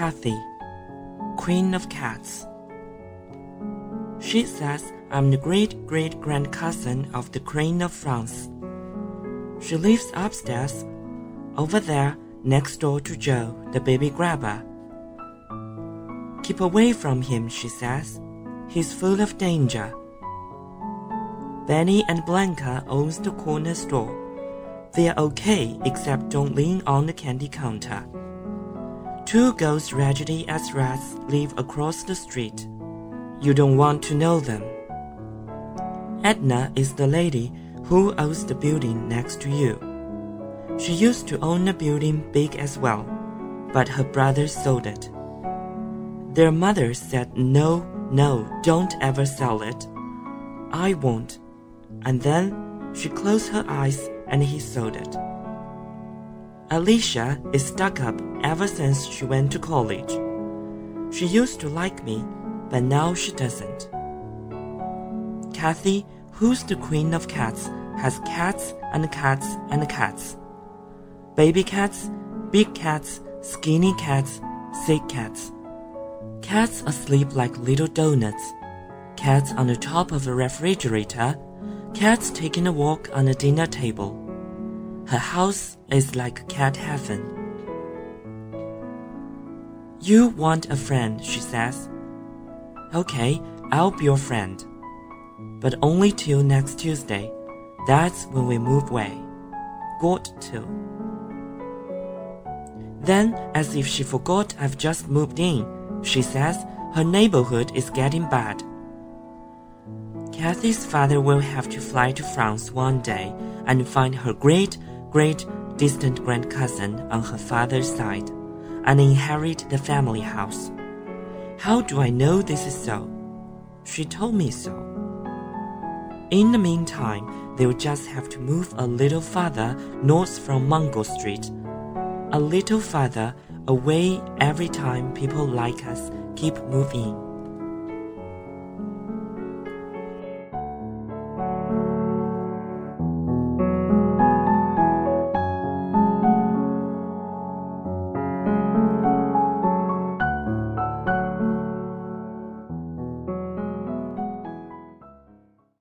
Cathy, Queen of Cats. She says I'm the great great grand cousin of the Queen of France. She lives upstairs, over there, next door to Joe, the baby grabber. Keep away from him, she says. He's full of danger. Benny and Blanca owns the corner store. They're okay, except don't lean on the candy counter. Two girls raggedy as rats live across the street. You don't want to know them. Edna is the lady who owns the building next to you. She used to own a building big as well, but her brother sold it. Their mother said, No, no, don't ever sell it. I won't. And then she closed her eyes and he sold it. Alicia is stuck up ever since she went to college. She used to like me, but now she doesn't. Cathy, who's the queen of cats, has cats and cats and cats. Baby cats, big cats, skinny cats, sick cats. Cats asleep like little donuts. Cats on the top of a refrigerator. Cats taking a walk on a dinner table. Her house is like cat heaven. You want a friend, she says. Okay, I'll be your friend. But only till next Tuesday. That's when we move away. Got to. Then, as if she forgot I've just moved in, she says her neighborhood is getting bad. Cathy's father will have to fly to France one day and find her great, great, distant grand cousin on her father's side and inherit the family house. How do I know this is so? She told me so. In the meantime, they'll just have to move a little farther north from Mango Street. A little farther away every time people like us keep moving.